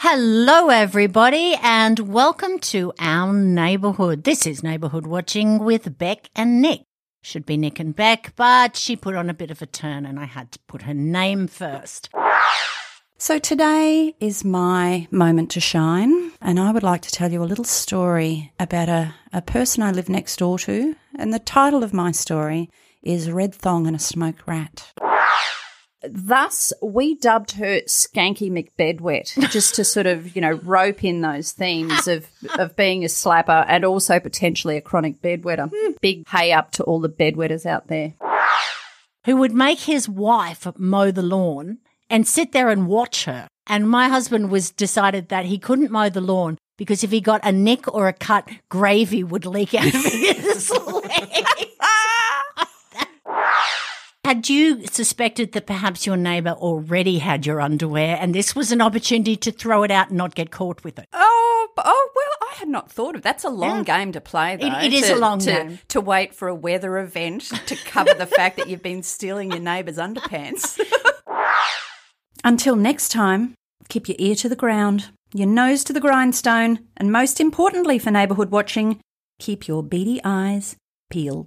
Hello, everybody, and welcome to our neighborhood. This is Neighborhood Watching with Beck and Nick. Should be Nick and Beck, but she put on a bit of a turn and I had to put her name first. So today is my moment to shine, and I would like to tell you a little story about a, a person I live next door to. And the title of my story is Red Thong and a Smoke Rat. Thus, we dubbed her Skanky McBedwet, just to sort of, you know, rope in those themes of, of being a slapper and also potentially a chronic bedwetter. Big hey up to all the bedwetters out there. Who would make his wife mow the lawn and sit there and watch her. And my husband was decided that he couldn't mow the lawn because if he got a nick or a cut, gravy would leak out of his leg. Had you suspected that perhaps your neighbour already had your underwear and this was an opportunity to throw it out and not get caught with it? Oh, oh well, I had not thought of That's a long Yeah. game to play, though. It- it is to- a long to, game. To wait for a weather event to cover the fact that you've been stealing your neighbour's underpants. Until next time, keep your ear to the ground, your nose to the grindstone, and most importantly for neighbourhood watching, keep your beady eyes peeled.